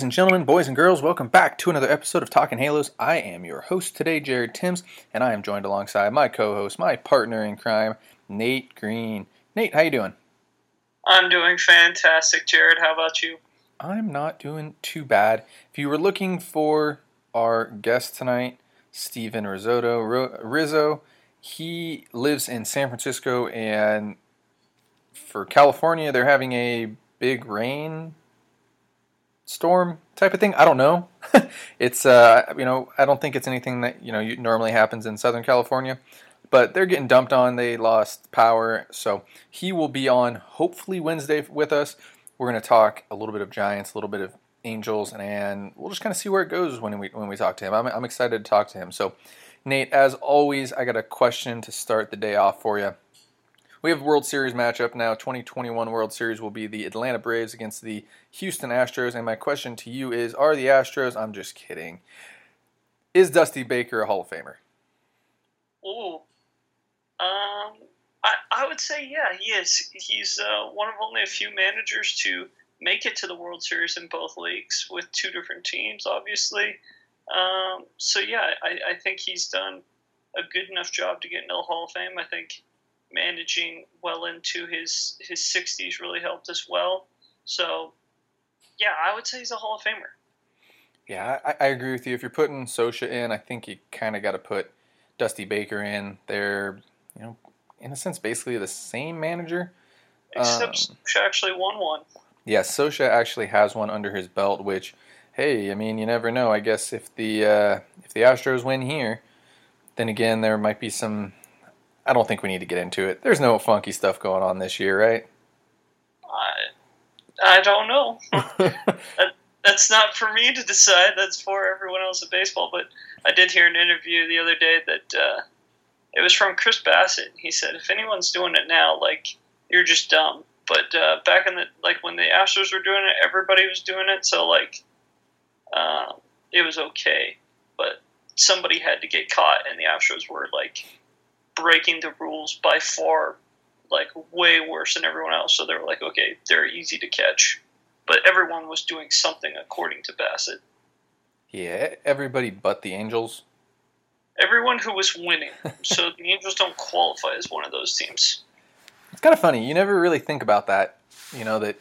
Ladies and gentlemen, boys and girls, welcome back to another episode of Talking Halos. I am your host today, Jared Timms, and I am joined alongside my co-host, my partner in crime, Nate Green. Nate, how you doing? I'm doing fantastic, Jared. How about you? I'm not doing too bad. If you were looking for our guest tonight, Steven Risotto, Rizzo, he lives in San Francisco, and for California, they're having a big rain storm type of thing. I don't know. it's uh, you know, I don't think it's anything that you know normally happens in Southern California, but they're getting dumped on. They lost power, so he will be on hopefully Wednesday with us. We're going to talk a little bit of Giants, a little bit of Angels, and we'll just kind of see where it goes when we when we talk to him. I'm I'm excited to talk to him. So, Nate, as always, I got a question to start the day off for you. We have World Series matchup now. 2021 World Series will be the Atlanta Braves against the Houston Astros. And my question to you is Are the Astros, I'm just kidding, is Dusty Baker a Hall of Famer? Ooh. Um, I, I would say, yeah, he is. He's uh, one of only a few managers to make it to the World Series in both leagues with two different teams, obviously. Um, so, yeah, I, I think he's done a good enough job to get into the Hall of Fame. I think managing well into his his 60s really helped as well. So, yeah, I would say he's a Hall of Famer. Yeah, I, I agree with you. If you're putting Scioscia in, I think you kind of got to put Dusty Baker in. They're, you know, in a sense, basically the same manager. Except um, Scioscia actually won one. Yeah, Scioscia actually has one under his belt, which, hey, I mean, you never know. I guess if the uh, if the Astros win here, then again, there might be some I don't think we need to get into it. There's no funky stuff going on this year, right? I, I don't know. that, that's not for me to decide. That's for everyone else at baseball. But I did hear an interview the other day that uh, it was from Chris Bassitt. He said, "If anyone's doing it now, like you're just dumb." But uh, back in the like when the Astros were doing it, everybody was doing it. So like, uh, it was okay. But somebody had to get caught, and the Astros were like breaking the rules by far, like way worse than everyone else. So they were like, okay, they're easy to catch. But everyone was doing something according to Bassitt. Yeah, everybody but the Angels. Everyone who was winning. so the Angels don't qualify as one of those teams. It's kind of funny. You never really think about that. You know, that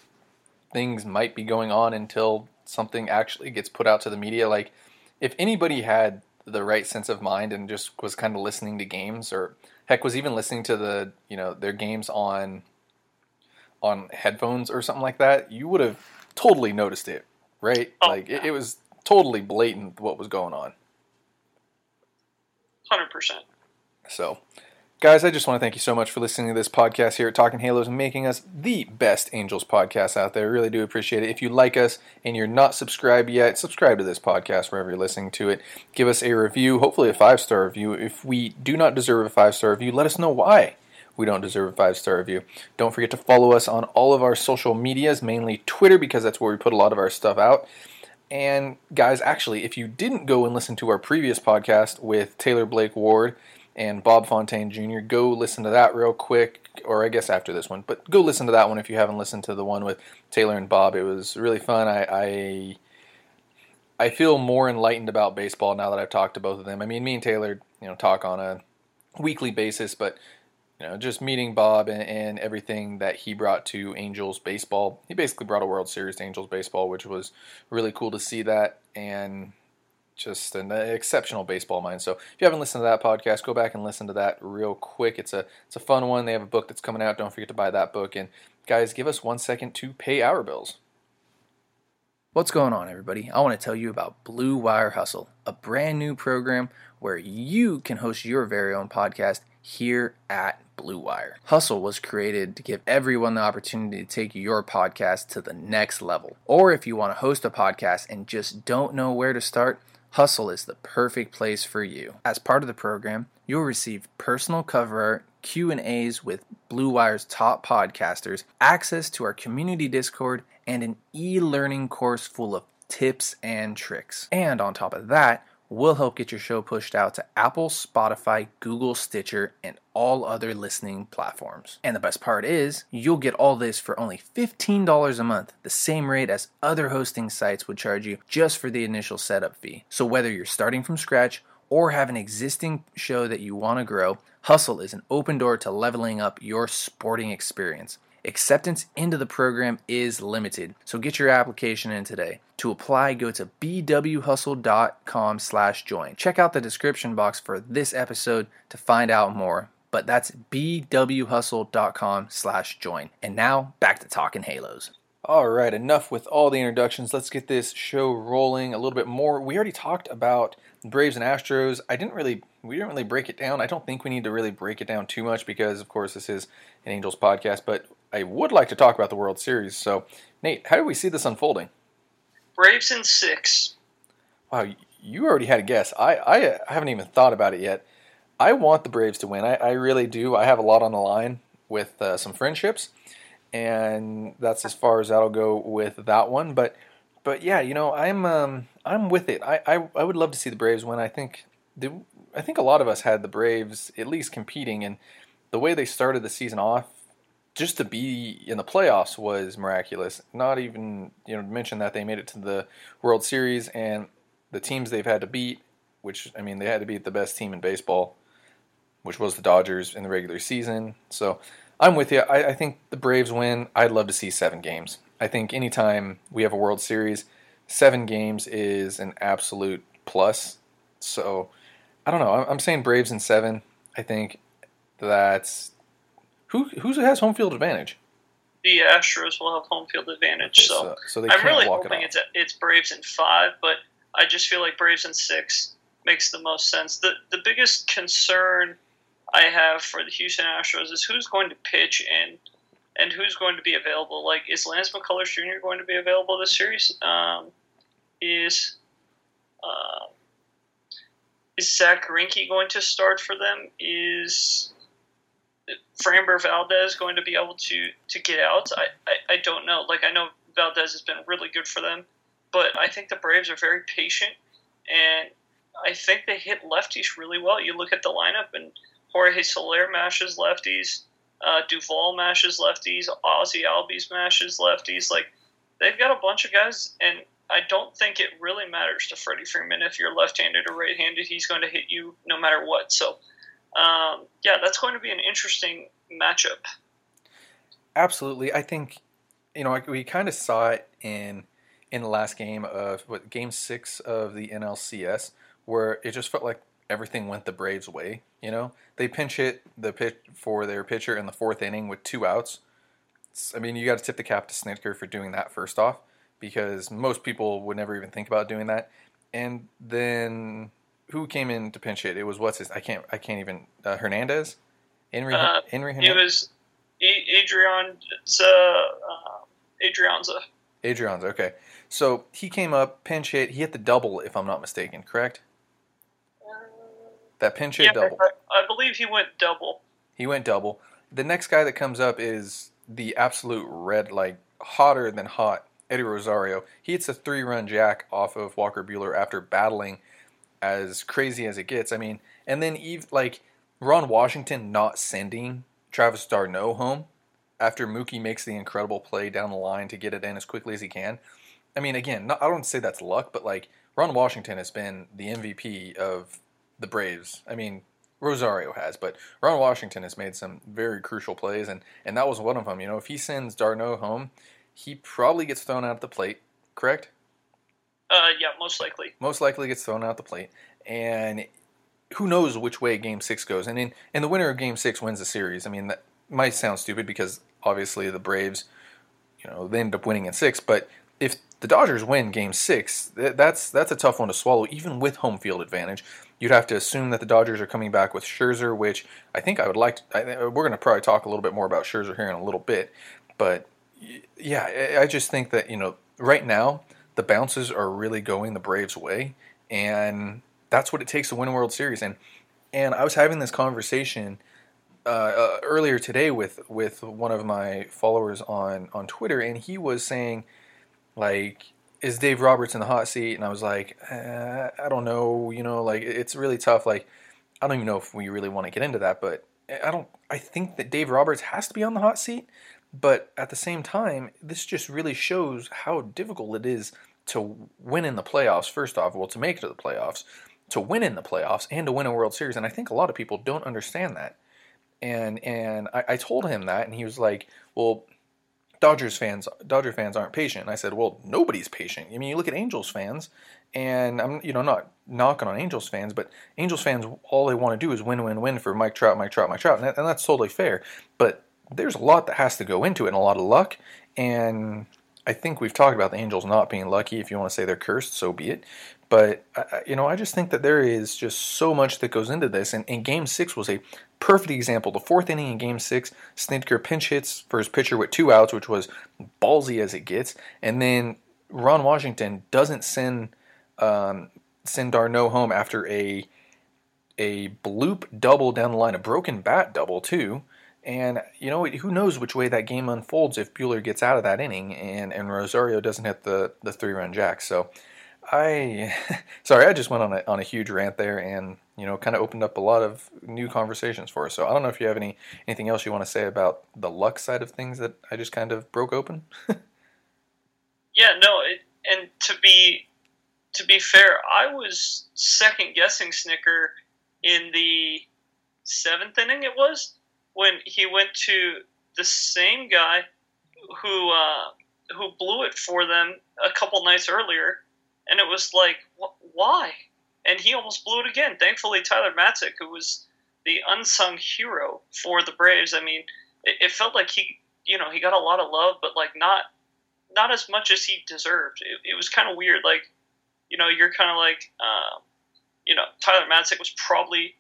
things might be going on until something actually gets put out to the media. Like, if anybody had the right sense of mind and just was kind of listening to games or heck was even listening to the you know their games on on headphones or something like that you would have totally noticed it right? Oh, like yeah. it, it, was totally blatant what was going on. 100% so Guys, I just want to thank you so much for listening to this podcast here at Talking Halos and making us the best Angels podcast out there. I really do appreciate it. If you like us and you're not subscribed yet, subscribe to this podcast wherever you're listening to it. Give us a review, hopefully a five star review. If we do not deserve a five star review, let us know why we don't deserve a five star review. Don't forget to follow us on all of our social medias, mainly Twitter, because that's where we put a lot of our stuff out. And guys, actually, if you didn't go and listen to our previous podcast with Taylor Blake Ward, and Bob Fontaine Jr. Go listen to that real quick, or I guess after this one, but go listen to that one if you haven't listened to the one with Taylor and Bob. It was really fun. I, I, I feel more enlightened about baseball now that I've talked to both of them. I mean, me and Taylor, you know, talk on a weekly basis, but you know, just meeting Bob and, and everything that he brought to Angels baseball. He basically brought a World Series to Angels baseball, which was really cool to see that. And just an exceptional baseball mind. So if you haven't listened to that podcast, go back and listen to that real quick. It's a it's a fun one. They have a book that's coming out. Don't forget to buy that book. And guys, give us one second to pay our bills. What's going on, everybody? I want to tell you about Blue Wire Hustle, a brand new program where you can host your very own podcast here at Blue Wire. Hustle was created to give everyone the opportunity to take your podcast to the next level. Or if you want to host a podcast and just don't know where to start, Hustle is the perfect place for you. As part of the program, you'll receive personal cover art, Q&As with Blue Wire's top podcasters, access to our community Discord, and an e-learning course full of tips and tricks. And on top of that, We'll help get your show pushed out to Apple, Spotify, Google, Stitcher, and all other listening platforms. And the best part is, you'll get all this for only $15 a month, the same rate as other hosting sites would charge you just for the initial setup fee. So whether you're starting from scratch or have an existing show that you want to grow, Hustle is an open door to leveling up your sporting experience. Acceptance into the program is limited, so get your application in today. To apply, go to bwhustle.com slash join. Check out the description box for this episode to find out more, but that's bwhustle.com slash join. And now, back to talking Halos. All right, enough with all the introductions. Let's get this show rolling a little bit more. We already talked about Braves and Astros. I didn't really we didn't really break it down. I don't think we need to really break it down too much because of course this is an Angels podcast, but I would like to talk about the World Series. So, Nate, how do we see this unfolding? Braves in six. Wow, you already had a guess. I, I haven't even thought about it yet. I want the Braves to win. I, I really do. I have a lot on the line with uh, some friendships, and that's as far as that'll go with that one. But but yeah, you know, I'm um, I'm with it. I, I, I would love to see the Braves win. I think the, I think a lot of us had the Braves at least competing, and the way they started the season off just to be in the playoffs was miraculous. Not even you know mention that they made it to the World Series and the teams they've had to beat, which I mean they had to beat the best team in baseball, which was the Dodgers in the regular season. So I'm with you. I, I think the Braves win. I'd love to see seven games. I think anytime we have a World Series, seven games is an absolute plus. So I don't know. I'm saying Braves in seven. I think that's who who has home field advantage? The Astros will have home field advantage. Okay, so, so, so I'm really hoping it it's it's Braves in five, but I just feel like Braves in six makes the most sense. The the biggest concern I have for the Houston Astros is who's going to pitch and and who's going to be available. Like, is Lance McCullers Jr. going to be available this series? Um, is uh, is Zack Greinke going to start for them? Is Framber Valdez going to be able to to get out? I, I, I don't know. Like I know Valdez has been really good for them, but I think the Braves are very patient, and I think they hit lefties really well. You look at the lineup, and Jorge Soler mashes lefties, uh, Duvall mashes lefties, Ozzy Albies mashes lefties. Like they've got a bunch of guys, and I don't think it really matters to Freddie Freeman if you're left-handed or right-handed. He's going to hit you no matter what. So um, yeah, that's going to be an interesting matchup. Absolutely, I think you know we kind of saw it in in the last game of what game six of the NLCS, where it just felt like everything went the Braves' way. You know, they pinch hit the pitch for their pitcher in the fourth inning with two outs. I mean, you got to tip the cap to Snitker for doing that first off, because most people would never even think about doing that. And then who came in to pinch hit? It was what's his? I can't. I can't even. Uh, Hernandez. Henry Uh, Henry He Jimenez? was Adrian uh, uh, Adrianza. Adrian's okay. So he came up, pinch hit. He hit the double, if I'm not mistaken. Correct? That pinch hit Yeah, double. I, I believe he went double. He went double. The next guy that comes up is the absolute red, like hotter than hot, Eddie Rosario. He hits a three run jack off of Walker Buehler after battling as crazy as it gets. I mean, and then Eve like Ron Washington not sending Travis d'Arnaud home after Mookie makes the incredible play down the line to get it in as quickly as he can. I mean, again, not, I don't say that's luck, but like Ron Washington has been the MVP of the Braves. I mean, Rosario has, but Ron Washington has made some very crucial plays, and, and that was one of them. You know, if he sends d'Arnaud home, he probably gets thrown out the plate, correct? Uh, yeah, most likely. Most likely gets thrown out of the plate, and who knows which way Game Six goes. And in and the winner of Game Six wins the series. I mean, that might sound stupid because obviously the Braves, you know, they end up winning in six. But if the Dodgers win Game Six, th- that's that's a tough one to swallow, even with home field advantage. You'd have to assume that the Dodgers are coming back with Scherzer, which I think I would like. To, I, we're going to probably talk a little bit more about Scherzer here in a little bit, but yeah, I- just think that you know right now the bounces are really going the Braves' way, and that's what it takes to win a World Series. And and I was having this conversation uh, uh, earlier today with with one of my followers on on Twitter, and he was saying like. Is Dave Roberts in the hot seat? And I was like, uh, I don't know. You know, like it's really tough. Like, I don't even know if we really want to get into that, but I don't. I think that Dave Roberts has to be on the hot seat, but at the same time, this just really shows how difficult it is to win in the playoffs. First off, well, to make it to the playoffs, to win in the playoffs, and to win a World Series. And I think a lot of people don't understand that. And and I, I told him that, and he was like, "Well, Dodgers fans, Dodger fans aren't patient." And I said, "Well, nobody's patient. I mean, you look at Angels fans, and I'm you know not knocking on Angels fans, but Angels fans all they want to do is win, win, win for Mike Trout, Mike Trout, Mike Trout, and, that, and that's totally fair. But there's a lot that has to go into it, and a lot of luck. And I think we've talked about the Angels not being lucky. If you want to say they're cursed, so be it. But you know, I just think that there is just so much that goes into this, and, and Game Six was a perfect example. The fourth inning in Game Six, Snitker pinch hits for his pitcher with two outs, which was ballsy as it gets, and then Ron Washington doesn't send um, send d'Arnaud home after a a bloop double down the line, a broken bat double too. And you know who knows which way that game unfolds if Buehler gets out of that inning and, and Rosario doesn't hit the, the three run jack. So I sorry I just went on a on a huge rant there and you know kind of opened up a lot of new conversations for us. So I don't know if you have any anything else you want to say about the luck side of things that I just kind of broke open. Yeah, no, it, and to be to be fair, I was second guessing Snitker in the seventh inning. It was when he went to the same guy who uh, who blew it for them a couple nights earlier, and it was like, wh- why? And he almost blew it again. Thankfully, Tyler Matzek, who was the unsung hero for the Braves, I mean, it, it felt like he, you know, he got a lot of love, but like not not as much as he deserved. It, it was kind of weird. Like, you know, you're kind of like, uh, you know, Tyler Matzek was probably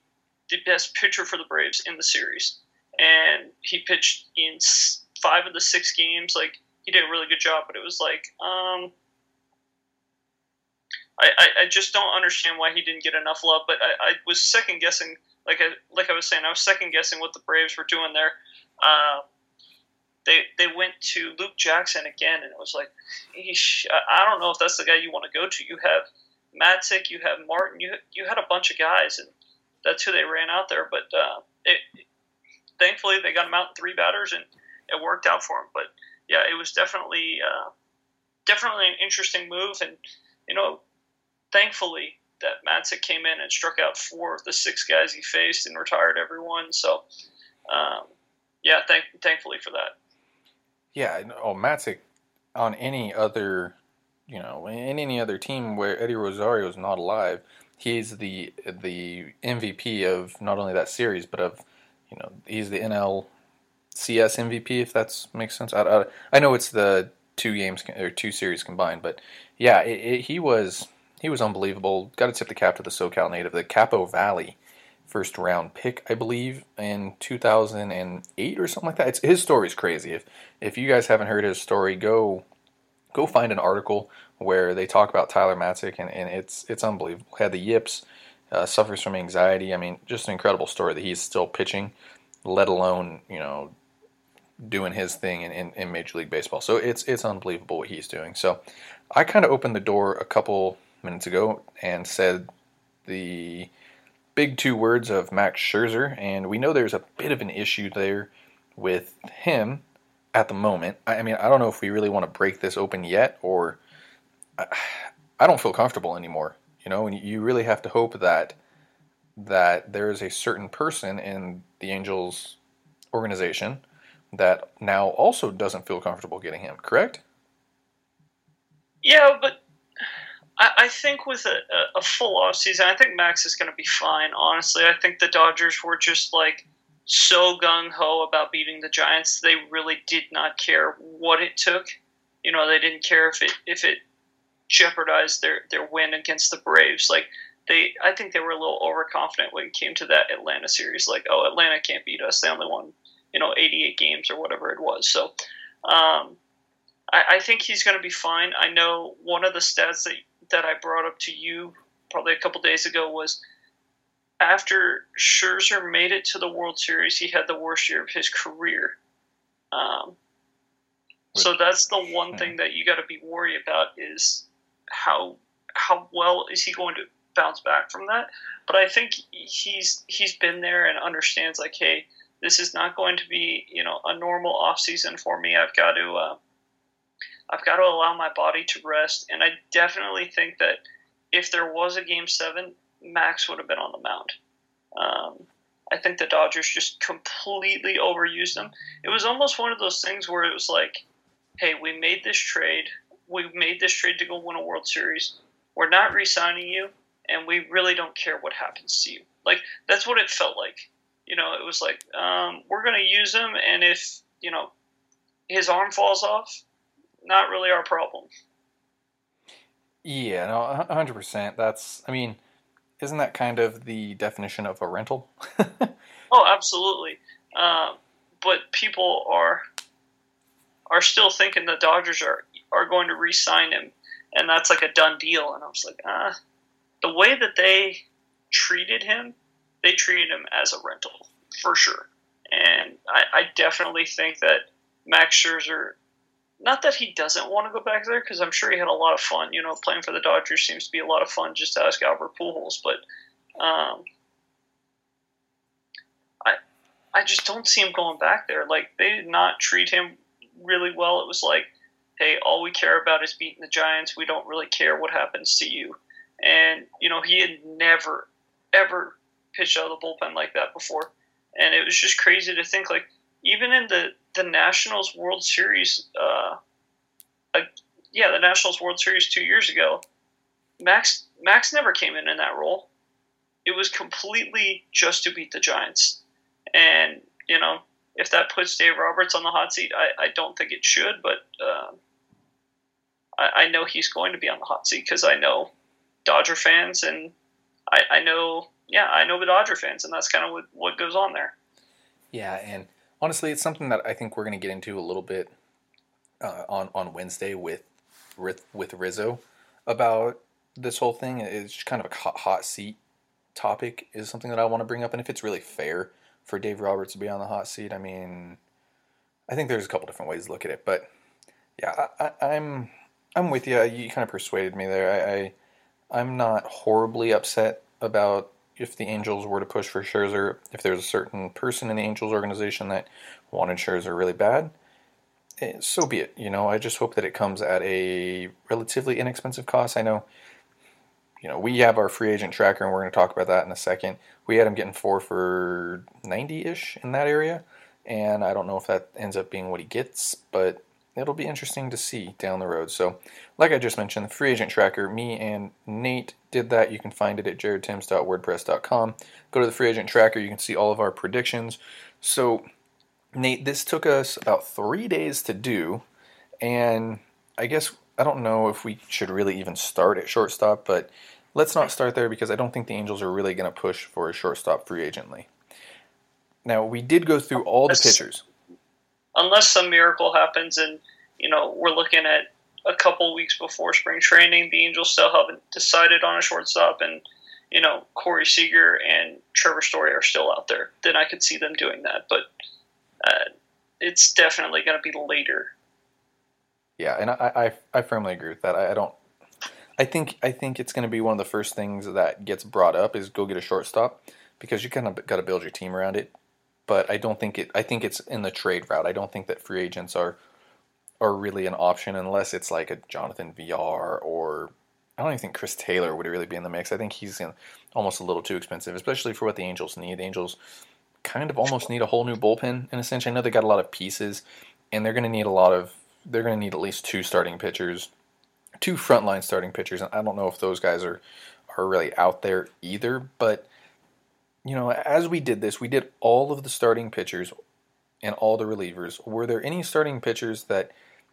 the best pitcher for the Braves in the series, and he pitched in five of the six games. Like, he did a really good job, but it was like, um, I, I, I just don't understand why he didn't get enough love. But I, I was second guessing, like I like I was saying, I was second guessing what the Braves were doing there. Uh, they they went to Luke Jackson again, and it was like, I don't know if that's the guy you want to go to. You have Matzek, you have Martin, you you had a bunch of guys, and that's who they ran out there. But uh, it, thankfully, they got him out in three batters, and it worked out for him. But yeah, it was definitely uh, definitely an interesting move, and you know, thankfully that Matzek came in and struck out four of the six guys he faced and retired everyone. So. Um, yeah, thank, thankfully for that. Yeah, oh Matzek on any other, you know, in any other team where Eddie Rosario is not alive, he's the the MVP of not only that series but of, you know, he's the NL CS MVP if that makes sense. I, I, I know it's the two games or two series combined, but yeah, it, it, he was he was unbelievable. Got to tip the cap to the SoCal native, the Capo Valley first round pick, I believe, in 2008 or something like that. It's, his story's crazy. If if you guys haven't heard his story, go go find an article where they talk about Tyler Matzek, and, and it's it's unbelievable. Had the yips, uh, suffers from anxiety. I mean, just an incredible story that he's still pitching, let alone you know doing his thing in, in, in Major League Baseball. So it's it's unbelievable what he's doing. So I kind of opened the door a couple minutes ago and said the big two words of Max Scherzer, and we know there's a bit of an issue there with him at the moment. I mean, I don't know if we really want to break this open yet, or I don't feel comfortable anymore. You know, and you really have to hope that that there is a certain person in the Angels organization that now also doesn't feel comfortable getting him. Correct? Yeah, but I, think with a, a full off season, I think Max is going to be fine. Honestly, I think the Dodgers were just like so gung ho about beating the Giants. They really did not care what it took. You know, they didn't care if it if it jeopardized their their win against the Braves. Like they, I think they were a little overconfident when it came to that Atlanta series. Like, oh, Atlanta can't beat us. They only won, you know, 88 games or whatever it was. So, um, I, I think he's going to be fine. I know one of the stats that that I brought up to you probably a couple days ago was after Scherzer made it to the World Series, he had the worst year of his career. Um, so that's the one thing that you got to be worried about is how how well is he going to bounce back from that? But I think he's he's been there and understands like, hey, this is not going to be you know a normal off season for me. I've got to uh, I've got to allow my body to rest, and I definitely think that if there was a game seven, Max would have been on the mound. Um, I think the Dodgers just completely overused him. It was almost one of those things where it was like, hey, we made this trade. We made this trade to go win a World Series. We're not re signing you, and we really don't care what happens to you. Like, that's what it felt like. You know, it was like, um, we're going to use him, and if, you know, his arm falls off, not really our problem. Yeah, no, hundred percent. That's, I mean, isn't that kind of the definition of a rental? oh, absolutely. Uh, but people are are still thinking the Dodgers are are going to re-sign him, and that's like a done deal. And I was like, ah, the way that they treated him, they treated him as a rental for sure. And I, I definitely think that Max Scherzer not that he doesn't want to go back there because I'm sure he had a lot of fun. You know, playing for the Dodgers seems to be a lot of fun. Just to ask Albert Pujols, but um, I I just don't see him going back there. Like they did not treat him really well. It was like, hey, all we care about is beating the Giants. We don't really care what happens to you. And you know, he had never ever pitched out of the bullpen like that before, and it was just crazy to think like even in the the Nationals World Series, uh, uh, yeah, the Nationals World Series two years ago, Max Max never came in in that role. It was completely just to beat the Giants, and you know if that puts Dave Roberts on the hot seat, I, I don't think it should, but uh, I, I know he's going to be on the hot seat because I know Dodger fans and I, I know yeah I know the Dodger fans, and that's kind of what, what goes on there. Yeah, and honestly, it's something that I think we're going to get into a little bit uh, on on Wednesday with with Rizzo about this whole thing. It's just kind of a hot, hot seat topic is something that I want to bring up, and if it's really fair for Dave Roberts to be on the hot seat, I mean, I think there's a couple different ways to look at it, but yeah, I, I'm I'm with you. You kind of persuaded me there. I, I I'm not horribly upset about if the Angels were to push for Scherzer, if there's a certain person in the Angels organization that wanted Scherzer really bad, eh, so be it. You know, I just hope that it comes at a relatively inexpensive cost. I know, you know, we have our free agent tracker, and we're going to talk about that in a second. We had him getting four for 90 ish in that area, and I don't know if that ends up being what he gets, but it'll be interesting to see down the road. So, like I just mentioned, the free agent tracker, me and Nate did that. You can find it at jaredtims.wordpress.com. Go to the free agent tracker, you can see all of our predictions. So, Nate, this took us about three days to do, and I guess I don't know if we should really even start at shortstop, but let's not start there because I don't think the Angels are really going to push for a shortstop free agently. Now we did go through all the pitchers. Unless some miracle happens and you know we're looking at a couple weeks before spring training, the Angels still haven't decided on a shortstop, and you know Corey Seager and Trevor Story are still out there. Then I could see them doing that, but uh, it's definitely going to be later. Yeah, and I, I, I firmly agree with that. I, I don't. I think I think it's going to be one of the first things that gets brought up is go get a shortstop because you kind of got to build your team around it. But I don't think it. I think it's in the trade route. I don't think that free agents are are really an option unless it's like a Jonathan Villar or I don't even think Chris Taylor would really be in the mix. I think he's almost a little too expensive, especially for what the Angels need. The Angels kind of almost need a whole new bullpen in a sense. I know they got a lot of pieces, and they're going to need a lot of. They're going to need at least two starting pitchers, two frontline starting pitchers. And I don't know if those guys are are really out there either. But you know, as we did this, we did all of the starting pitchers and all the relievers. Were there any starting pitchers that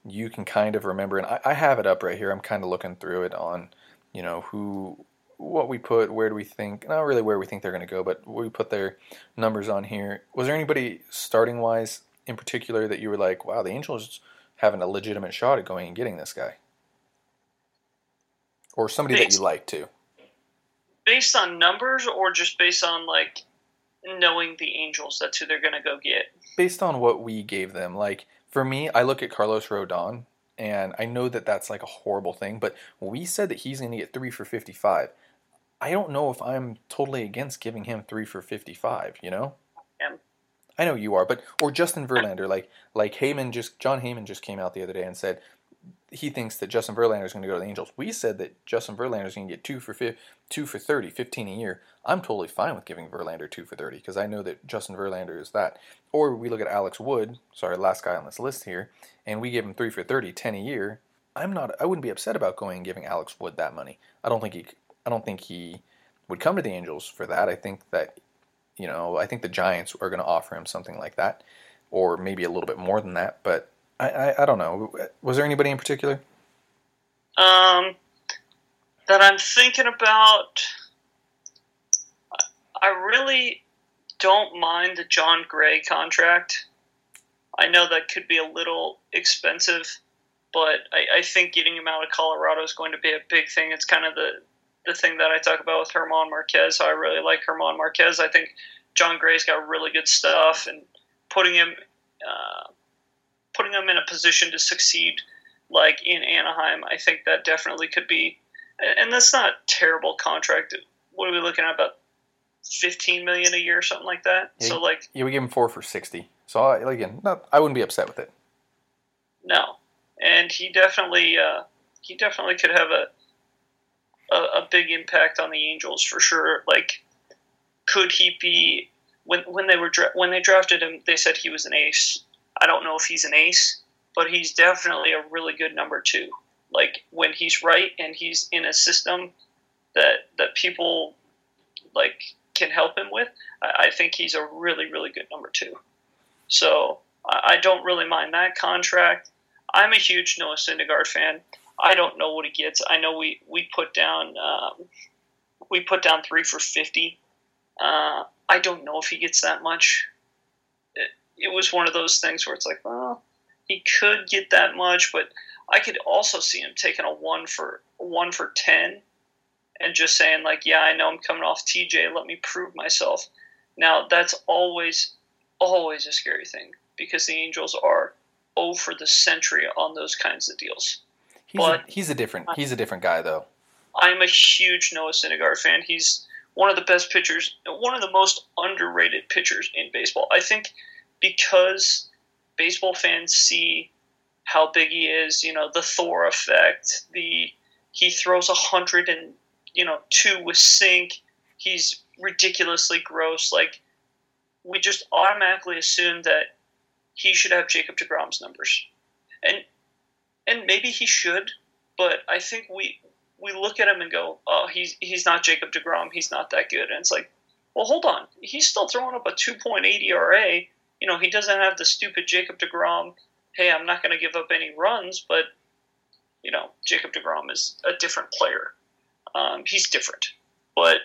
you can kind of remember? And I, I have it up right here. I'm kind of looking through it on, you know, who what we put, where do we think, not really where we think they're going to go, but we put their numbers on here. Was there anybody starting wise in particular that you were like, wow, the Angels having a legitimate shot at going and getting this guy? Or somebody based, that you like too? Based on numbers or just based on like knowing the Angels, that's who they're going to go get? Based on what we gave them. Like, for me, I look at Carlos Rodon and I know that that's like a horrible thing, but we said that he's going to get three for 55. I don't know if I'm totally against giving him three for 55, you know? Yeah. I know you are, but or Justin Verlander, like like Heyman just Jon Heyman just came out the other day and said he thinks that Justin Verlander is going to go to the Angels. We said that Justin Verlander is going to get two for fi- two for 30, 15 a year. I'm totally fine with giving Verlander two for 30 because I know that Justin Verlander is that. Or we look at Alex Wood, sorry, last guy on this list here, and we give him three for 30, 10 a year. I'm not. I wouldn't be upset about going and giving Alex Wood that money. I don't think he I don't think he would come to the Angels for that. I think that, you know, I think the Giants are going to offer him something like that, or maybe a little bit more than that. But I, I, I don't know. Was there anybody in particular? Um, that I'm thinking about. I really don't mind the Jon Gray contract. I know that could be a little expensive, but I, I think getting him out of Colorado is going to be a big thing. It's kind of the the thing that I talk about with German Marquez. I really like German Marquez. I think Jon Gray's got really good stuff, and putting him uh, putting him in a position to succeed, like in Anaheim, I think that definitely could be. And that's not a terrible contract. What are we looking at? About fifteen million a year, or something like that. Yeah, so like, yeah, we give him four for sixty. So I, again, not, I wouldn't be upset with it. No, and he definitely uh, he definitely could have a a, a big impact on the Angels for sure. Like, could he be when when they were dra- when they drafted him? They said he was an ace. I don't know if he's an ace, but he's definitely a really good number two. Like when he's right and he's in a system that that people like can help him with, I, I think he's a really really good number two. So I, I don't really mind that contract. I'm a huge Noah Syndergaard fan. I don't know what he gets. I know we we put down um, we put down three for fifty. Uh, I don't know if he gets that much. It, was one of those things where it's like, well, he could get that much, but I could also see him taking a one for one for ten, and just saying like, yeah, I know I'm coming off TJ. Let me prove myself. Now that's always always a scary thing because the Angels are oh over the century on those kinds of deals. He's but a, he's a different he's a different guy though. I'm a huge Noah Syndergaard fan. He's one of the best pitchers, one of the most underrated pitchers in baseball. I think because baseball fans see how big he is, you know, the Thor effect, the he throws a hundred and you know two with sink. He's ridiculously gross. Like we just automatically assume that he should have Jacob Degrom's numbers, and and maybe he should, but I think we we look at him and go, oh, he's he's not Jacob Degrom, he's not that good, and it's like, well, hold on, he's still throwing up a 2.8 ERA. You know, he doesn't have the stupid Jacob Degrom. Hey, I'm not going to give up any runs, but you know, Jacob Degrom is a different player. Um, he's different, but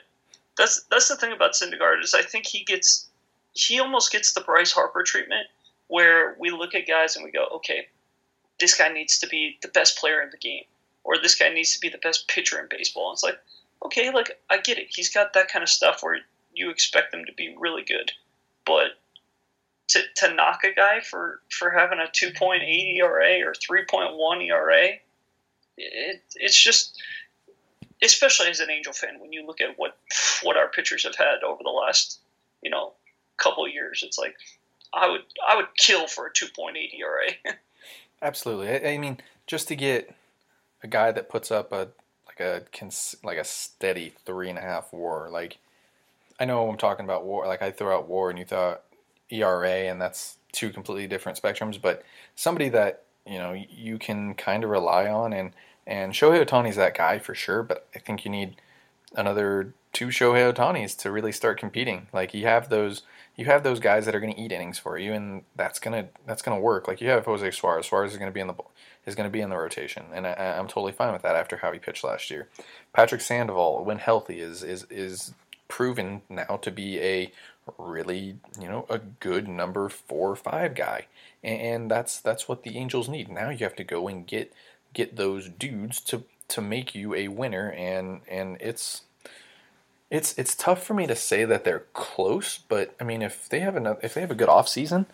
that's that's the thing about Syndergaard is I think he gets he almost gets the Bryce Harper treatment where we look at guys and we go, okay, this guy needs to be the best player in the game, or this guy needs to be the best pitcher in baseball. And it's like, okay, like I get it. He's got that kind of stuff where you expect them to be really good, but to, to knock a guy for, for having a 2.8 ERA or 3.1 ERA, it, it's just, especially as an Angel fan, when you look at what what our pitchers have had over the last, you know, couple years, it's like I would I would kill for a 2.8 ERA. Absolutely. I, I, mean, just to get a guy that puts up a like a like a steady three and a half WAR. Like I know I'm talking about WAR. Like I throw out WAR, and you thought ERA, and that's two completely different spectrums. But somebody that you know you can kind of rely on, and and Shohei Ohtani's that guy for sure. But I think you need another two Shohei Ohtanis to really start competing. Like you have those you have those guys that are going to eat innings for you, and that's gonna that's gonna work. Like you have Jose Suarez. Suarez is going to be in the is going to be in the rotation, and I, am totally fine with that after how he pitched last year. Patrick Sandoval, when healthy, is is is proven now to be a really you know a good number four or five guy, and that's that's what the Angels need. Now you have to go and get get those dudes to to make you a winner, and and it's it's it's tough for me to say that they're close, but I mean, if they have a if they have a good off season,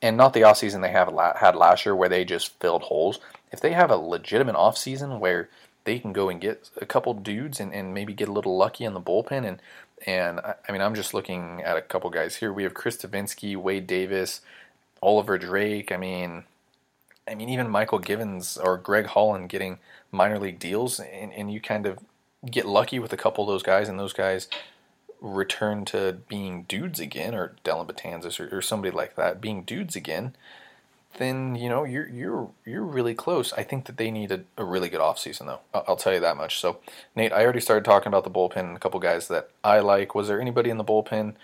and not the off season they have had last year where they just filled holes. If they have a legitimate off season where they can go and get a couple dudes and, and maybe get a little lucky in the bullpen and and I mean I'm just looking at a couple guys here. We have Chris Devenski, Wade Davis, Oliver Drake. I mean, I mean even Mychal Givens or Greg Holland getting minor league deals, and, and you kind of get lucky with a couple of those guys, and those guys return to being dudes again, or Dellin Betances or, or somebody like that being dudes again, then you know you're you're you're really close. I think that they need a, a really good offseason though. I'll, I'll, tell you that much. So Nate, I already started talking about the bullpen. and A couple guys that I like. Was there anybody in the bullpen?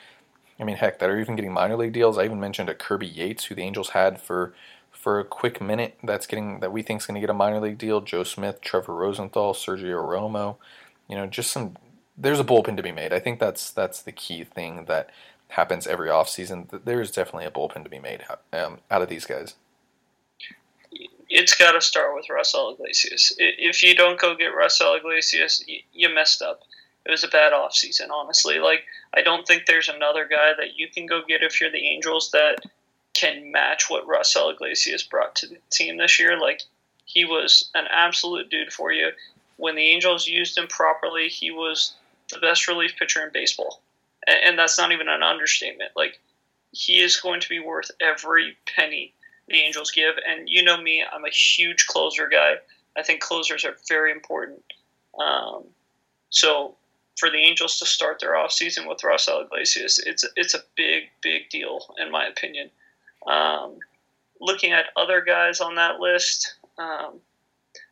I mean, heck, that are even getting minor league deals. I even mentioned a Kirby Yates, who the Angels had for for a quick minute. That's getting that we think is going to get a minor league deal. Joe Smith, Trevor Rosenthal, Sergio Romo you know, just some. There's a bullpen to be made. I think that's that's the key thing that happens every offseason. There is definitely a bullpen to be made um, out of these guys. It's got to start with Raisel Iglesias. If you don't go get Raisel Iglesias, you messed up. It was a bad offseason, honestly. Like, I don't think there's another guy that you can go get if you're the Angels that can match what Raisel Iglesias brought to the team this year. Like, he was an absolute dude for you when the Angels used him properly, he was the best relief pitcher in baseball. And, that's not even an understatement. Like, he is going to be worth every penny the Angels give. And you know me, I'm a huge closer guy. I think closers are very important. Um, so for the Angels to start their offseason with Raisel Iglesias, it's it's a big, big deal in my opinion. Um, looking at other guys on that list, um,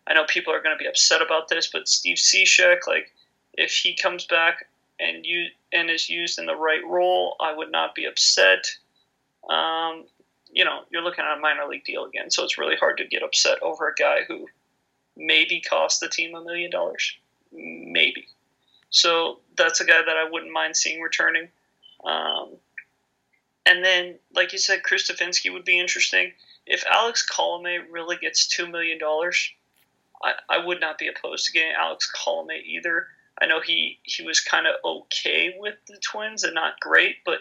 I know people are going to be upset about this, but Steve Cishek, like, if he comes back and you and is used in the right role, I would not be upset. Um, you know, you're looking at a minor league deal again, so it's really hard to get upset over a guy who maybe cost the team a million dollars, maybe. So that's a guy that I wouldn't mind seeing returning. Um, and then, like you said, Chris Devenski would be interesting. If Alex Colome really gets two million dollars, I, I would not be opposed to getting Alex Colome either. I know he, he was kind of okay with the Twins and not great, but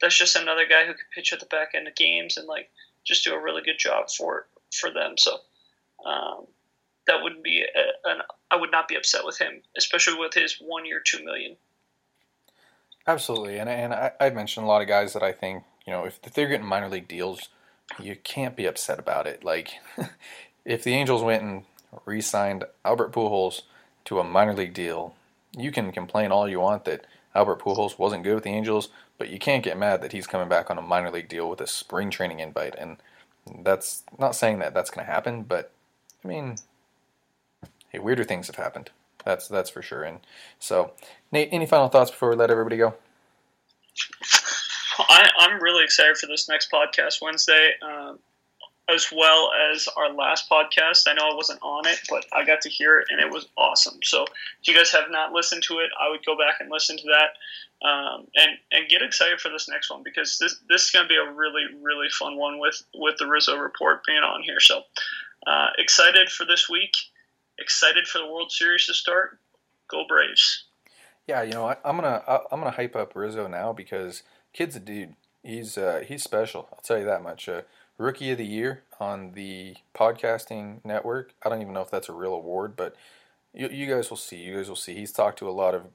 that's just another guy who could pitch at the back end of games and like just do a really good job for for them. So um, that wouldn't be a, an I would not be upset with him, especially with his one year two million. Absolutely, and and I, I mentioned a lot of guys that I think you know if, if they're getting minor league deals, you can't be upset about it. Like if the Angels went and re signed Albert Pujols to a minor league deal. You can complain all you want that Albert Pujols wasn't good with the Angels, but you can't get mad that he's coming back on a minor league deal with a spring training invite. And that's not saying that that's going to happen, but I mean, hey, weirder things have happened. That's that's for sure. And so, Nate, any final thoughts before we let everybody go? I, am really excited for this next podcast Wednesday. Um, as well as our last podcast. I know I wasn't on it, but I got to hear it and it was awesome. So if you guys have not listened to it, I would go back and listen to that um, and and get excited for this next one because this this is going to be a really really fun one with with the Rizzo report being on here. So uh, excited for this week. Excited for the World Series to start. Go Braves! Yeah, you know I, I'm gonna I'm gonna hype up Rizzo now because kid's a dude. He's uh, he's special. I'll tell you that much. Uh, Rookie of the Year on the podcasting network. I don't even know if that's a real award, but you, you guys will see. You guys will see. He's talked to a lot of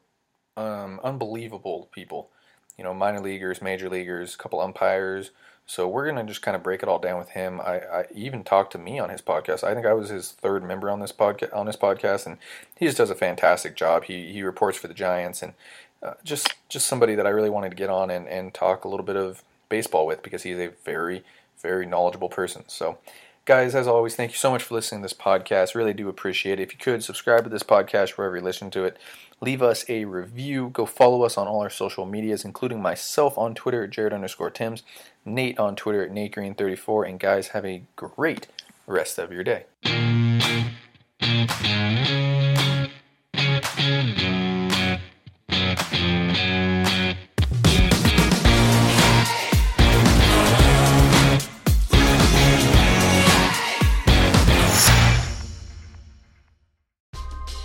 um, unbelievable people. You know, minor leaguers, major leaguers, a couple umpires. So we're gonna just kind of break it all down with him. I, I even talked to me on his podcast. I think I was his third member on this podcast on this podcast, and he just does a fantastic job. He he reports for the Giants, and uh, just just somebody that I really wanted to get on and, and talk a little bit of baseball with because he's a very very knowledgeable person. So, guys, as always, thank you so much for listening to this podcast. Really do appreciate it. If you could subscribe to this podcast wherever you listen to it, leave us a review. Go follow us on all our social medias, including myself on Twitter at Jared underscore Timms, Nate on Twitter at Nate Green 34 and guys, have a great rest of your day.